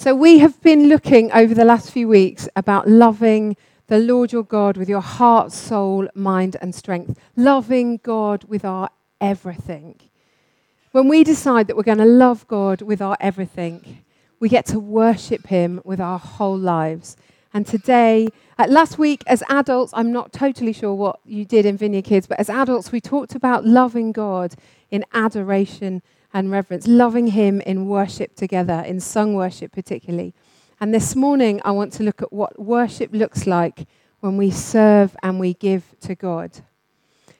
So, we have been looking over the last few weeks about loving the Lord your God with your heart, soul, mind, and strength. Loving God with our everything. When we decide that we're going to love God with our everything, we get to worship Him with our whole lives. And today, uh, last week, as adults, I'm not totally sure what you did in Vineyard Kids, but as adults, we talked about loving God in adoration and reverence, loving Him in worship together, in sung worship particularly. And this morning, I want to look at what worship looks like when we serve and we give to God.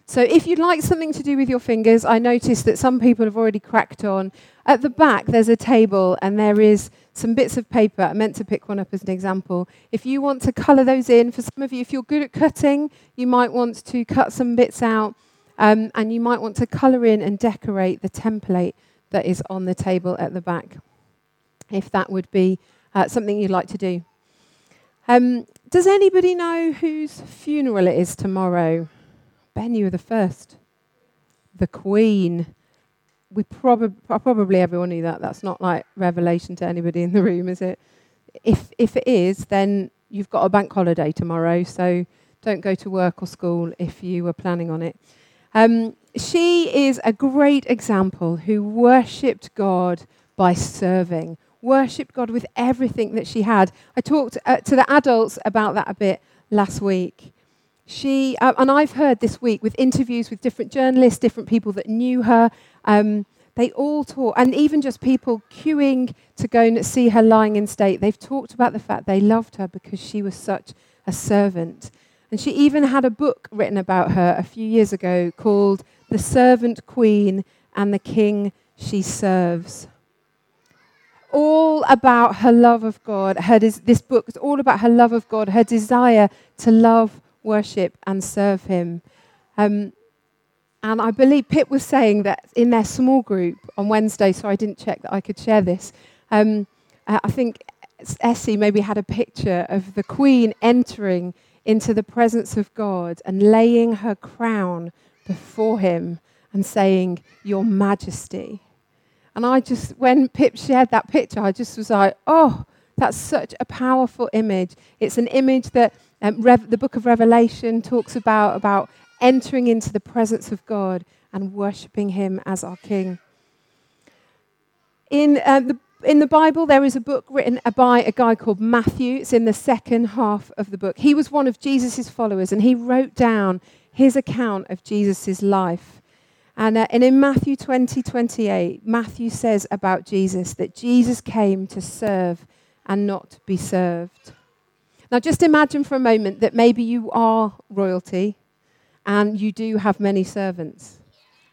So, if you'd like something to do with your fingers, I noticed that some people have already cracked on. At the back, there's a table and there is some bits of paper. I meant to pick one up as an example. If you want to colour those in, for some of you, if you're good at cutting, you might want to cut some bits out um, and you might want to colour in and decorate the template that is on the table at the back, if that would be uh, something you'd like to do. Um, does anybody know whose funeral it is tomorrow? Ben, you were the first. The Queen. We prob- probably everyone knew that. That's not like revelation to anybody in the room, is it? If if it is, then you've got a bank holiday tomorrow, so don't go to work or school if you were planning on it. Um, she is a great example who worshipped God by serving, worshipped God with everything that she had. I talked uh, to the adults about that a bit last week. She, uh, and I've heard this week with interviews with different journalists, different people that knew her, um, they all talk, and even just people queuing to go and see her lying in state, they've talked about the fact they loved her because she was such a servant. And she even had a book written about her a few years ago called The Servant Queen and the King She Serves. All about her love of God. Her des- this book is all about her love of God, her desire to love, worship, and serve Him. Um, and I believe Pip was saying that in their small group on Wednesday, so I didn't check that I could share this. Um, uh, I think Essie maybe had a picture of the Queen entering into the presence of God and laying her crown before him and saying, Your Majesty. And I just, when Pip shared that picture, I just was like, Oh, that's such a powerful image. It's an image that um, Rev- the book of Revelation talks about, about entering into the presence of God and worshipping him as our King. In uh, the in the Bible, there is a book written by a guy called Matthew. It's in the second half of the book. He was one of Jesus' followers, and he wrote down his account of Jesus' life. And, uh, and in Matthew 20, 28, Matthew says about Jesus that Jesus came to serve and not be served. Now, just imagine for a moment that maybe you are royalty and you do have many servants.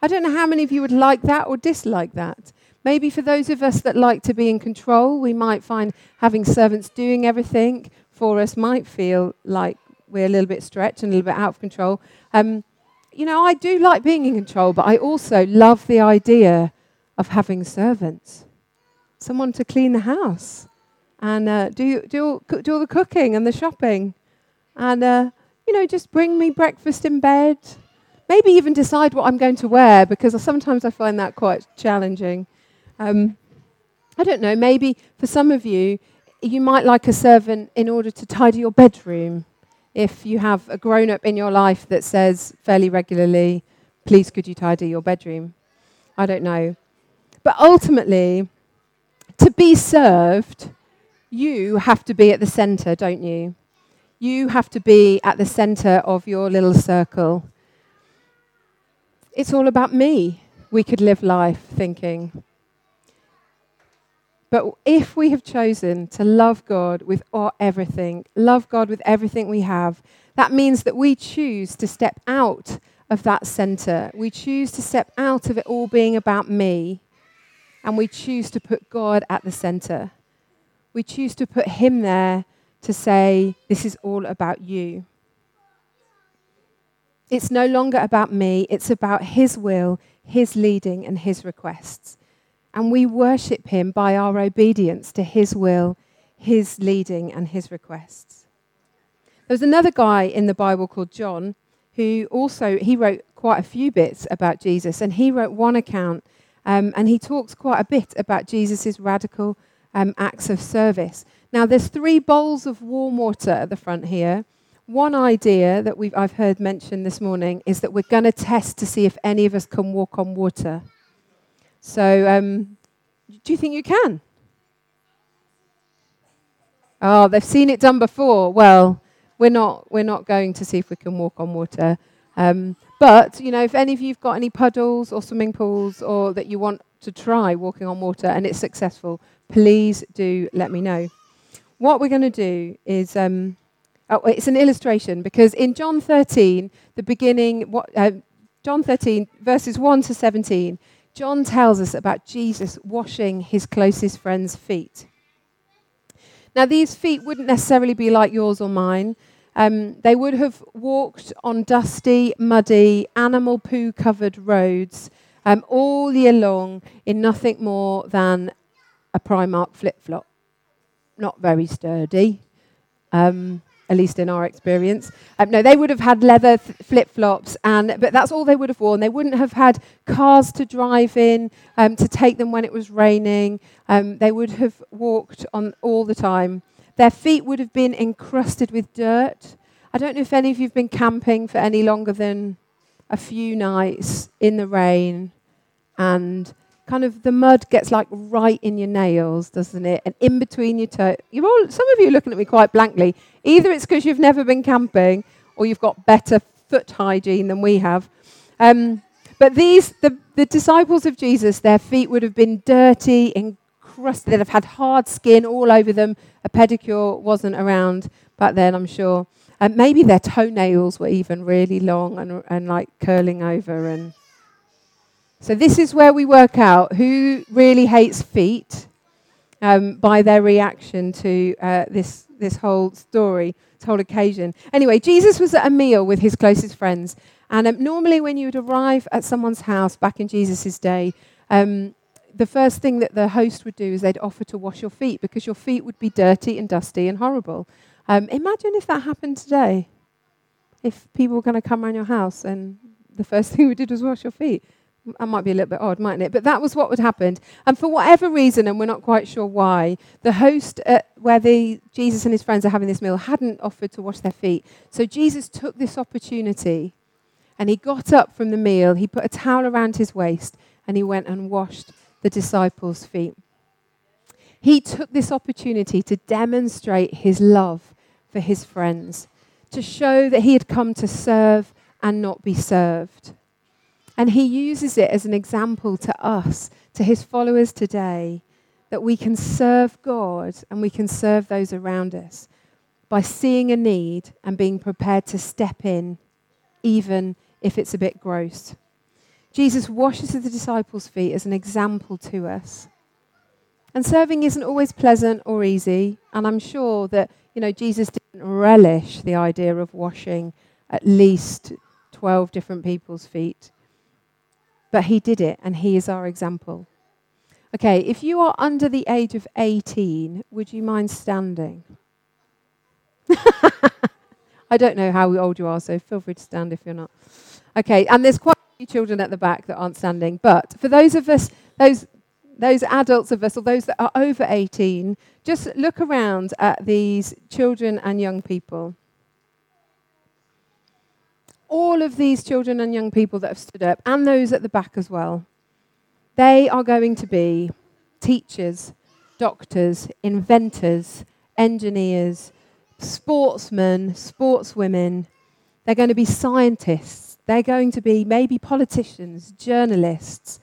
I don't know how many of you would like that or dislike that. Maybe for those of us that like to be in control, we might find having servants doing everything for us might feel like we're a little bit stretched and a little bit out of control. Um, you know, I do like being in control, but I also love the idea of having servants, someone to clean the house and uh, do, do, do all the cooking and the shopping and, uh, you know, just bring me breakfast in bed. Maybe even decide what I'm going to wear because sometimes I find that quite challenging. Um, I don't know, maybe for some of you, you might like a servant in order to tidy your bedroom. If you have a grown up in your life that says fairly regularly, please could you tidy your bedroom? I don't know. But ultimately, to be served, you have to be at the center, don't you? You have to be at the center of your little circle. It's all about me, we could live life thinking. But if we have chosen to love God with our everything, love God with everything we have, that means that we choose to step out of that center. We choose to step out of it all being about me, and we choose to put God at the center. We choose to put Him there to say, This is all about you. It's no longer about me, it's about His will, His leading, and His requests and we worship him by our obedience to his will, his leading, and his requests. There was another guy in the Bible called John who also he wrote quite a few bits about Jesus, and he wrote one account, um, and he talks quite a bit about Jesus' radical um, acts of service. Now, there's three bowls of warm water at the front here. One idea that we've, I've heard mentioned this morning is that we're going to test to see if any of us can walk on water. So, um, do you think you can? Oh, they've seen it done before. Well, we're not, we're not going to see if we can walk on water. Um, but, you know, if any of you have got any puddles or swimming pools or that you want to try walking on water and it's successful, please do let me know. What we're going to do is, um, oh, it's an illustration because in John 13, the beginning, what, uh, John 13, verses 1 to 17, John tells us about Jesus washing his closest friend's feet. Now, these feet wouldn't necessarily be like yours or mine. Um, they would have walked on dusty, muddy, animal poo covered roads um, all year long in nothing more than a Primark flip flop. Not very sturdy. Um, at least in our experience. Um, no, they would have had leather th- flip flops, and but that's all they would have worn. They wouldn't have had cars to drive in um, to take them when it was raining. Um, they would have walked on all the time. Their feet would have been encrusted with dirt. I don't know if any of you've been camping for any longer than a few nights in the rain, and kind of the mud gets like right in your nails, doesn't it? And in between your toes. You're all, some of you are looking at me quite blankly. Either it's because you've never been camping or you've got better foot hygiene than we have. Um, but these, the, the disciples of Jesus, their feet would have been dirty, encrusted. They'd have had hard skin all over them. A pedicure wasn't around back then, I'm sure. And maybe their toenails were even really long and, and like curling over and so this is where we work out who really hates feet um, by their reaction to uh, this, this whole story, this whole occasion. Anyway, Jesus was at a meal with his closest friends. And um, normally, when you would arrive at someone's house back in Jesus' day, um, the first thing that the host would do is they'd offer to wash your feet because your feet would be dirty and dusty and horrible. Um, imagine if that happened today. If people were going to come around your house and the first thing we did was wash your feet. That might be a little bit odd, mightn't it? But that was what would happen. And for whatever reason, and we're not quite sure why, the host where the, Jesus and his friends are having this meal hadn't offered to wash their feet. So Jesus took this opportunity and he got up from the meal, he put a towel around his waist, and he went and washed the disciples' feet. He took this opportunity to demonstrate his love for his friends, to show that he had come to serve and not be served. And he uses it as an example to us, to his followers today, that we can serve God and we can serve those around us by seeing a need and being prepared to step in, even if it's a bit gross. Jesus washes the disciples' feet as an example to us. And serving isn't always pleasant or easy, and I'm sure that, you know, Jesus didn't relish the idea of washing at least 12 different people's feet. But he did it, and he is our example. Okay, if you are under the age of 18, would you mind standing? I don't know how old you are, so feel free to stand if you're not. Okay, and there's quite a few children at the back that aren't standing. But for those of us, those, those adults of us, or those that are over 18, just look around at these children and young people all of these children and young people that have stood up, and those at the back as well, they are going to be teachers, doctors, inventors, engineers, sportsmen, sportswomen. They're going to be scientists. They're going to be maybe politicians, journalists,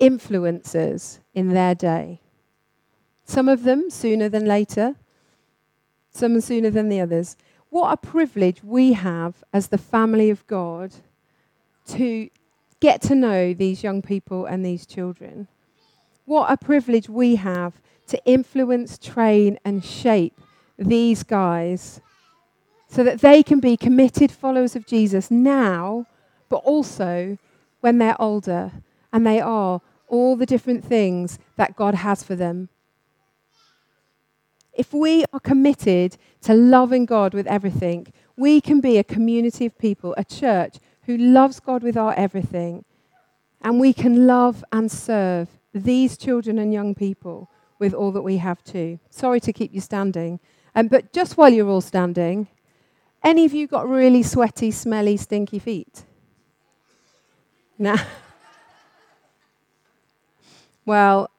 influencers in their day. Some of them sooner than later, some sooner than the others what a privilege we have as the family of God to get to know these young people and these children. What a privilege we have to influence, train, and shape these guys so that they can be committed followers of Jesus now, but also when they're older and they are all the different things that God has for them if we are committed to loving God with everything, we can be a community of people, a church who loves God with our everything. And we can love and serve these children and young people with all that we have too. Sorry to keep you standing. Um, but just while you're all standing, any of you got really sweaty, smelly, stinky feet? Nah. well,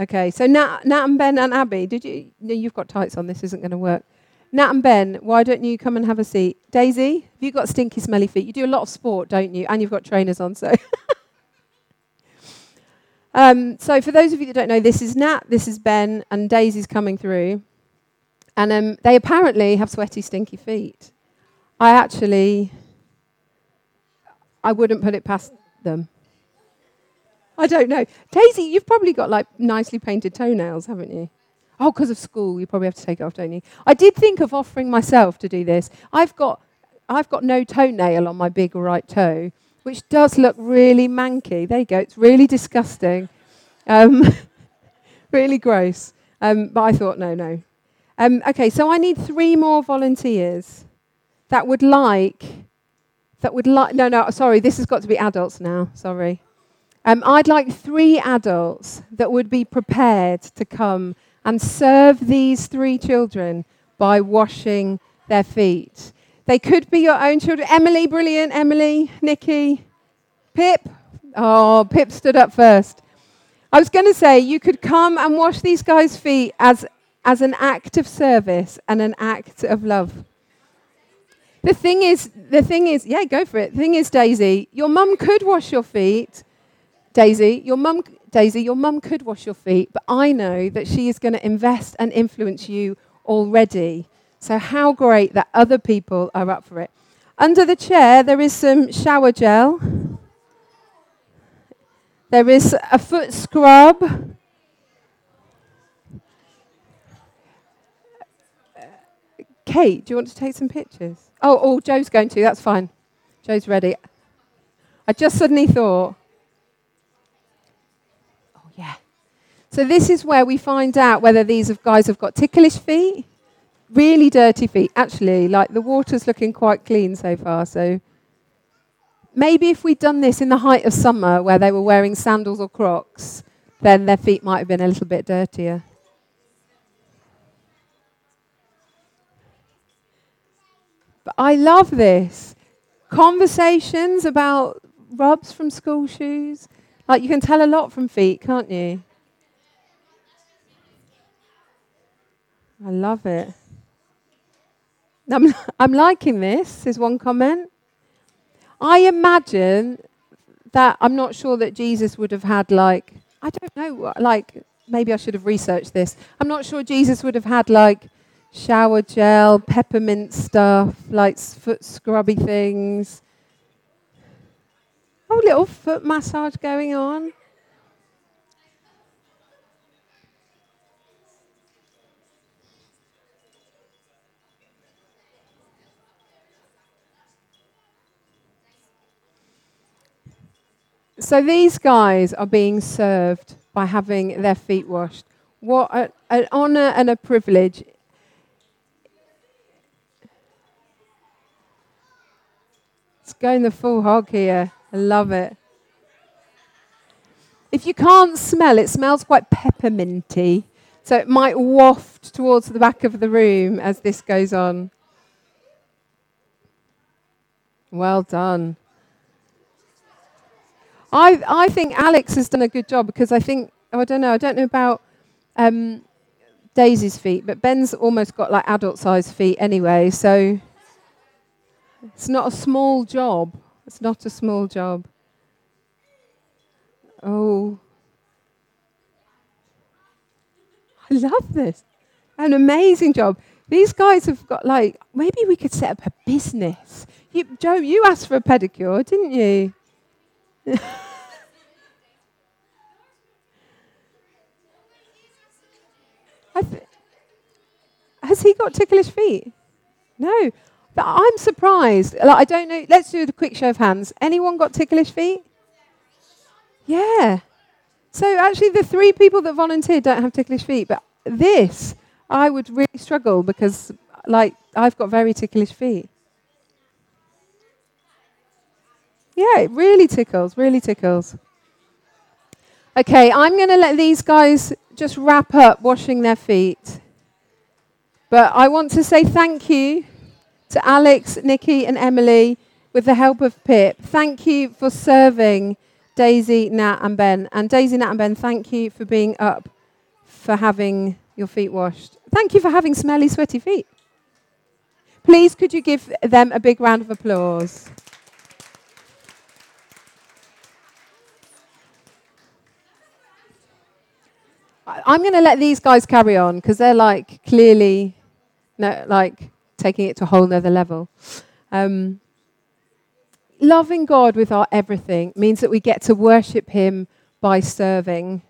okay. So Nat, Nat and Ben and Abby, did you? No, you've got tights on. This isn't going to work. Nat and Ben, why don't you come and have a seat? Daisy, have you got stinky, smelly feet? You do a lot of sport, don't you? And you've got trainers on, so. um, so for those of you that don't know, this is Nat, this is Ben, and Daisy's coming through. And um, they apparently have sweaty, stinky feet. I actually, I wouldn't put it past them. I don't know. Daisy, you've probably got like nicely painted toenails, haven't you? Oh, because of school, you probably have to take it off, don't you? I did think of offering myself to do this. I've got, I've got no toenail on my big right toe, which does look really manky. There you go. It's really disgusting. Um, really gross. Um, but I thought, no, no. Um, okay, so I need three more volunteers that would like, that would like, no, no, sorry, this has got to be adults now, sorry. Um, I'd like three adults that would be prepared to come and serve these three children by washing their feet. They could be your own children. Emily, brilliant. Emily, Nikki, Pip. Oh, Pip stood up first. I was going to say you could come and wash these guys' feet as, as an act of service and an act of love. The thing is, the thing is, yeah, go for it. The thing is, Daisy, your mum could wash your feet. Daisy, your mum Daisy, your mum could wash your feet, but I know that she is going to invest and influence you already. So, how great that other people are up for it. Under the chair, there is some shower gel, there is a foot scrub. Kate, do you want to take some pictures? Oh, oh, Joe's going to. That's fine. Joe's ready. I just suddenly thought So this is where we find out whether these guys have got ticklish feet, really dirty feet. Actually, like the water's looking quite clean so far. So maybe if we'd done this in the height of summer where they were wearing sandals or crocs, then their feet might have been a little bit dirtier. But I love this. Conversations about rubs from school shoes. Like you can tell a lot from feet, can't you? I love it. I'm, I'm liking this, is one comment. I imagine that I'm not sure that Jesus would have had, like, I don't know, like, maybe I should have researched this. I'm not sure Jesus would have had, like, shower gel, peppermint stuff, like foot scrubby things. Oh, little foot massage going on. So these guys are being served by having their feet washed. What a, an honor and a privilege. It's going the full hog here. I love it. If you can't smell, it smells quite pepperminty. So it might waft towards the back of the room as this goes on. Well done. I, I think Alex has done a good job because I think, oh, I don't know, I don't know about um, Daisy's feet, but Ben's almost got like adult sized feet anyway, so it's not a small job. It's not a small job. Oh. I love this. An amazing job. These guys have got like, maybe we could set up a business. You, Joe, you asked for a pedicure, didn't you? th- has he got ticklish feet? No. But I'm surprised. Like, I don't know. Let's do the quick show of hands. Anyone got ticklish feet? Yeah. So actually, the three people that volunteered don't have ticklish feet. But this, I would really struggle because, like, I've got very ticklish feet. Yeah, it really tickles, really tickles. Okay, I'm going to let these guys just wrap up washing their feet. But I want to say thank you to Alex, Nikki, and Emily with the help of Pip. Thank you for serving Daisy, Nat, and Ben. And Daisy, Nat, and Ben, thank you for being up for having your feet washed. Thank you for having smelly, sweaty feet. Please, could you give them a big round of applause? I'm going to let these guys carry on because they're like clearly, no, like taking it to a whole other level. Um, loving God with our everything means that we get to worship Him by serving.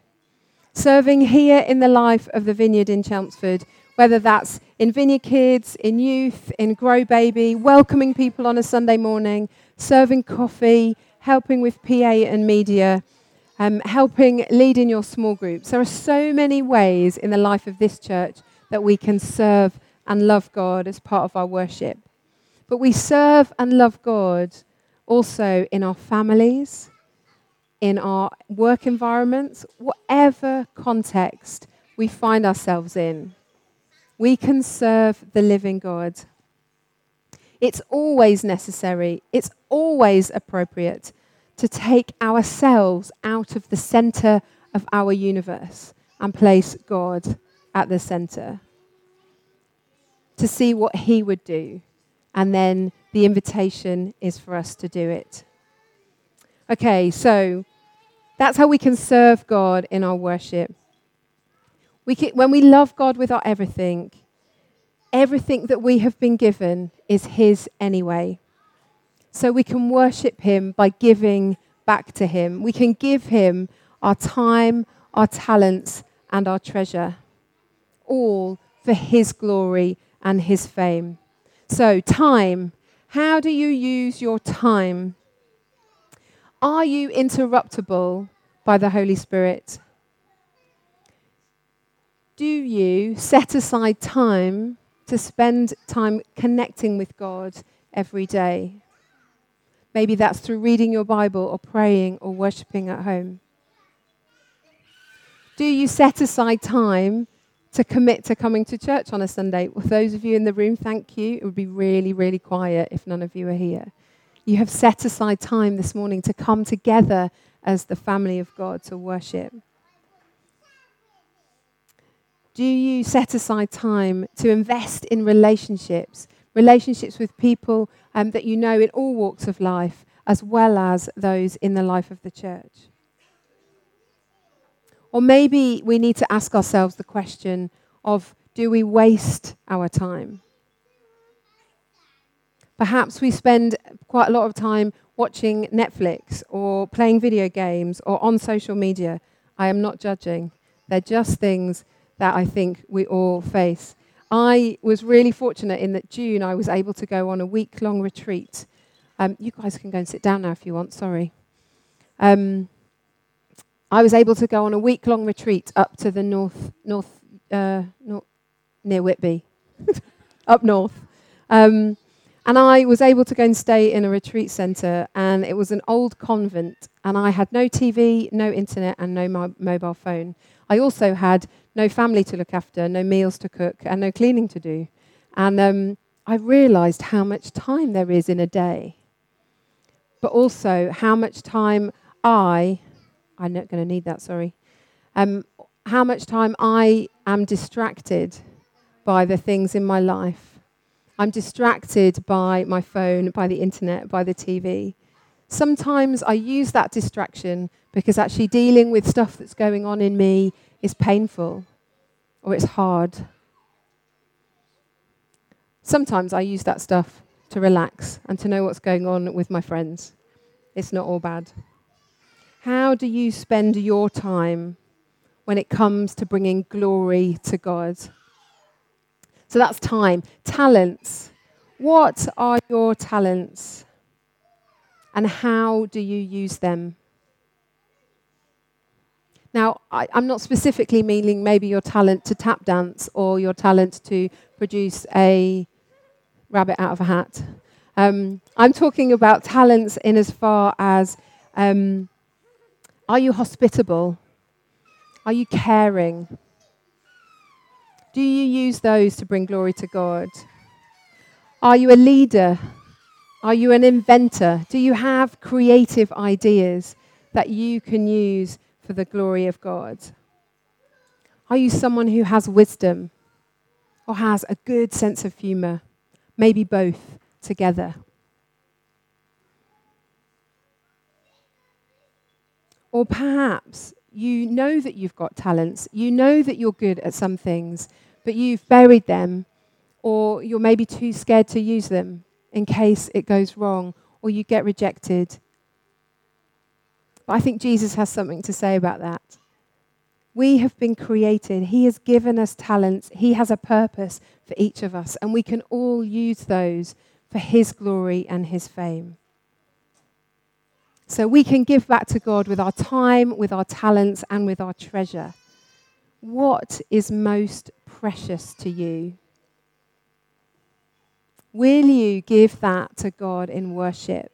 Serving here in the life of the vineyard in Chelmsford, whether that's in Vineyard Kids, in youth, in Grow Baby, welcoming people on a Sunday morning, serving coffee, helping with PA and media um, helping lead in your small groups. There are so many ways in the life of this church that we can serve and love God as part of our worship. But we serve and love God also in our families, in our work environments, whatever context we find ourselves in. We can serve the living God. It's always necessary, it's always appropriate to take ourselves out of the center of our universe and place God at the center. To see what He would do. And then the invitation is for us to do it. Okay, so that's how we can serve God in our worship. We can, when we love God with our everything, everything that we have been given is His anyway so we can worship Him by giving back to Him. We can give Him our time, our talents, and our treasure, all for His glory and His fame. So, time. How do you use your time? Are you interruptible by the Holy Spirit? Do you set aside time to spend time connecting with God every day? Maybe that's through reading your Bible or praying or worshipping at home. Do you set aside time to commit to coming to church on a Sunday? Well, those of you in the room, thank you. It would be really, really quiet if none of you are here. You have set aside time this morning to come together as the family of God to worship. Do you set aside time to invest in relationships relationships with people um, that you know in all walks of life, as well as those in the life of the church. Or maybe we need to ask ourselves the question of do we waste our time? Perhaps we spend quite a lot of time watching Netflix or playing video games or on social media. I am not judging. They're just things that I think we all face. I was really fortunate in that June I was able to go on a week long retreat. Um, you guys can go and sit down now if you want, sorry. Um, I was able to go on a week long retreat up to the north, north, uh, north near Whitby, up north. Um, and I was able to go and stay in a retreat centre, and it was an old convent, and I had no TV, no internet, and no mo- mobile phone. I also had no family to look after, no meals to cook, and no cleaning to do. And um, I realized how much time there is in a day, but also how much time I, I'm not going to need that, sorry, um, how much time I am distracted by the things in my life. I'm distracted by my phone, by the internet, by the TV. Sometimes I use that distraction because actually dealing with stuff that's going on in me is painful or it's hard. Sometimes I use that stuff to relax and to know what's going on with my friends. It's not all bad. How do you spend your time when it comes to bringing glory to God? So that's time. Talents. What are your talents? And how do you use them? Now, I, am not specifically meaning maybe your talent to tap dance or your talent to produce a rabbit out of a hat. Um, I'm talking about talents in as far as um, are you hospitable? Are you caring? Do you use those to bring glory to God? Are you a leader? Are you an inventor? Do you have creative ideas that you can use for the glory of God? Are you someone who has wisdom or has a good sense of humor? Maybe both together. Or perhaps you know that you've got talents, you know that you're good at some things, but you've buried them, or you're maybe too scared to use them in case it goes wrong or you get rejected. But I think Jesus has something to say about that. We have been created. He has given us talents. He has a purpose for each of us, and we can all use those for His glory and His fame. So we can give back to God with our time, with our talents, and with our treasure. What is most precious to you? Will you give that to God in worship?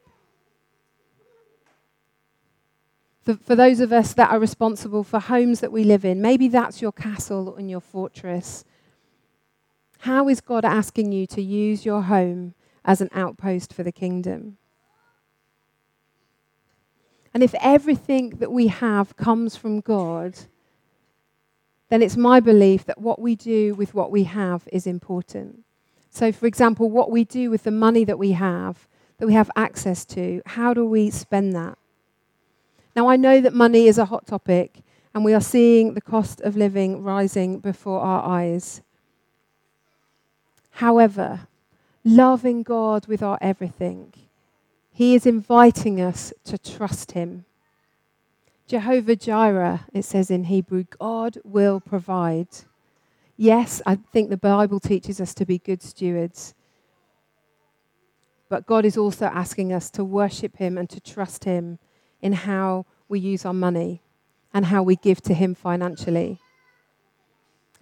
For, for those of us that are responsible for homes that we live in, maybe that's your castle and your fortress. How is God asking you to use your home as an outpost for the kingdom? And if everything that we have comes from God, then it's my belief that what we do with what we have is important. So, for example, what we do with the money that we have, that we have access to, how do we spend that? Now, I know that money is a hot topic, and we are seeing the cost of living rising before our eyes. However, loving God with our everything he is inviting us to trust Him. Jehovah Jireh, it says in Hebrew, God will provide. Yes, I think the Bible teaches us to be good stewards. But God is also asking us to worship Him and to trust Him in how we use our money and how we give to Him financially.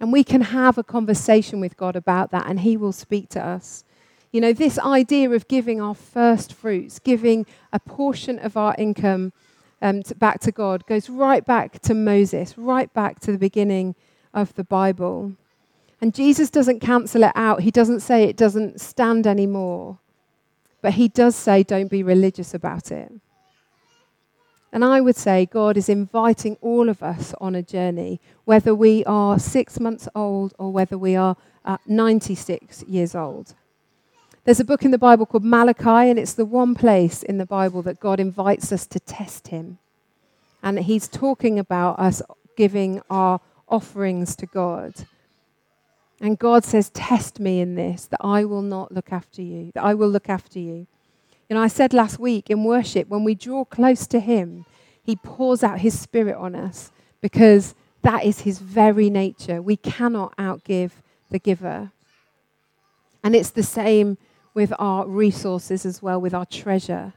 And we can have a conversation with God about that, and He will speak to us. You know, this idea of giving our first fruits, giving a portion of our income um, to, back to God, goes right back to Moses, right back to the beginning of the Bible. And Jesus doesn't cancel it out. He doesn't say it doesn't stand anymore. But he does say, don't be religious about it. And I would say God is inviting all of us on a journey, whether we are six months old or whether we are uh, 96 years old. There's a book in the Bible called Malachi, and it's the one place in the Bible that God invites us to test Him. And He's talking about us giving our offerings to God. And God says, Test me in this, that I will not look after you, that I will look after you. You know, I said last week in worship, when we draw close to Him, He pours out His Spirit on us because that is His very nature. We cannot outgive the giver. And it's the same with our resources as well, with our treasure.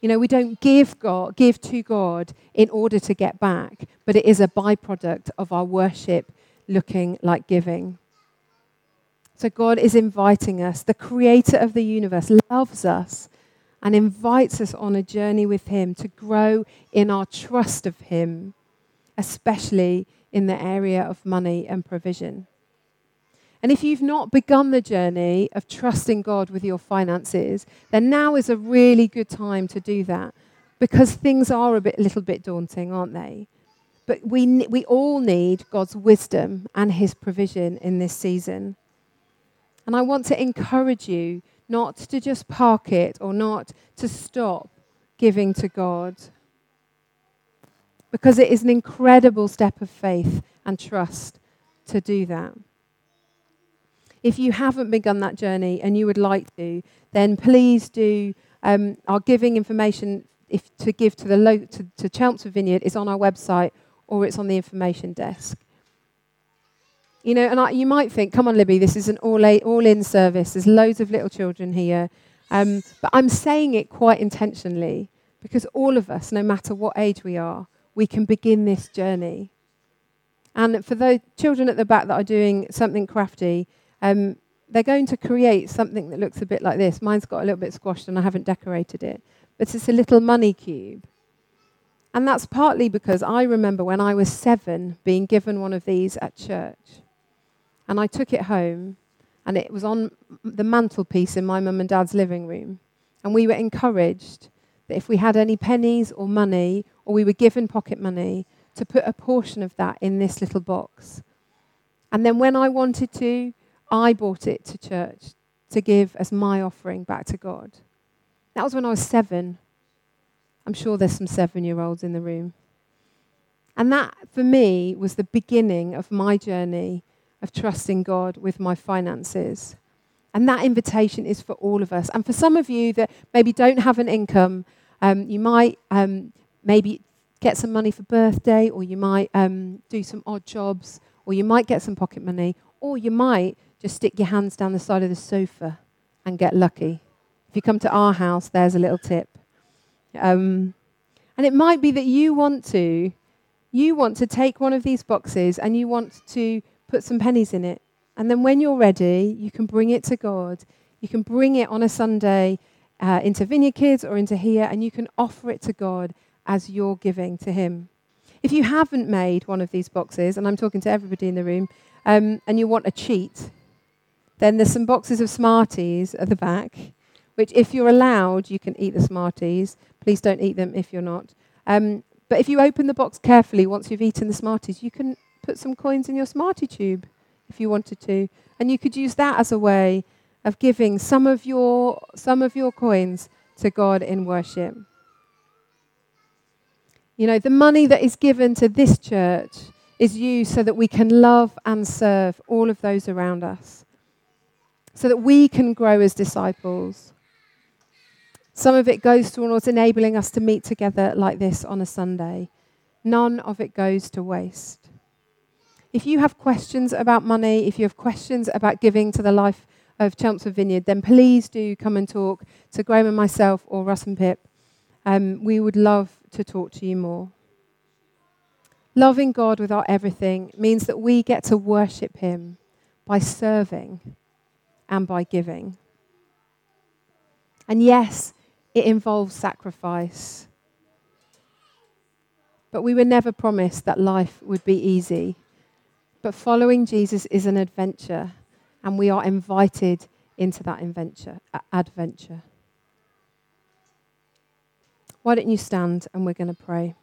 You know, we don't give God, give to God in order to get back, but it is a byproduct of our worship looking like giving. So God is inviting us. The creator of the universe loves us and invites us on a journey with him to grow in our trust of him, especially in the area of money and provision. And if you've not begun the journey of trusting God with your finances, then now is a really good time to do that because things are a bit, little bit daunting, aren't they? But we, we all need God's wisdom and His provision in this season. And I want to encourage you not to just park it or not to stop giving to God. Because it is an incredible step of faith and trust to do that. If you haven't begun that journey and you would like to, then please do. Um, our giving information if to give to the lo- to, to Chelmsford Vineyard is on our website or it's on the information desk. You know, and I, you might think, come on, Libby, this is an all, a, all in service. There's loads of little children here. Um, but I'm saying it quite intentionally because all of us, no matter what age we are, we can begin this journey. And for those children at the back that are doing something crafty, um, they're going to create something that looks a bit like this. Mine's got a little bit squashed and I haven't decorated it. But it's a little money cube. And that's partly because I remember when I was seven being given one of these at church. And I took it home, and it was on the mantelpiece in my mum and dad's living room. And we were encouraged that if we had any pennies or money, or we were given pocket money, to put a portion of that in this little box. And then when I wanted to, I brought it to church to give as my offering back to God. That was when I was seven. I'm sure there's some seven year olds in the room. And that, for me, was the beginning of my journey of trusting God with my finances. And that invitation is for all of us. And for some of you that maybe don't have an income, um, you might um, maybe get some money for birthday, or you might um, do some odd jobs, or you might get some pocket money, or you might just stick your hands down the side of the sofa and get lucky. If you come to our house, there's a little tip. Um, and it might be that you want to, you want to take one of these boxes and you want to put some pennies in it. And then when you're ready, you can bring it to God. You can bring it on a Sunday uh, into Vineyard Kids or into here, and you can offer it to God as you're giving to Him. If you haven't made one of these boxes, and I'm talking to everybody in the room, um, and you want a cheat, then there's some boxes of Smarties at the back, which, if you're allowed, you can eat the Smarties. Please don't eat them if you're not. Um, but if you open the box carefully once you've eaten the Smarties, you can put some coins in your Smartie tube if you wanted to. And you could use that as a way of giving some of your, some of your coins to God in worship. You know, the money that is given to this church is used so that we can love and serve all of those around us, so that we can grow as disciples. Some of it goes towards enabling us to meet together like this on a Sunday. None of it goes to waste. If you have questions about money, if you have questions about giving to the life of Chelmsford Vineyard, then please do come and talk to Graham and myself or Russ and Pip. Um, we would love to talk to you more. Loving God with our everything means that we get to worship Him by serving and by giving. And yes, it involves sacrifice. But we were never promised that life would be easy. But following Jesus is an adventure, and we are invited into that adventure. adventure. Why don't you stand and we're going to pray?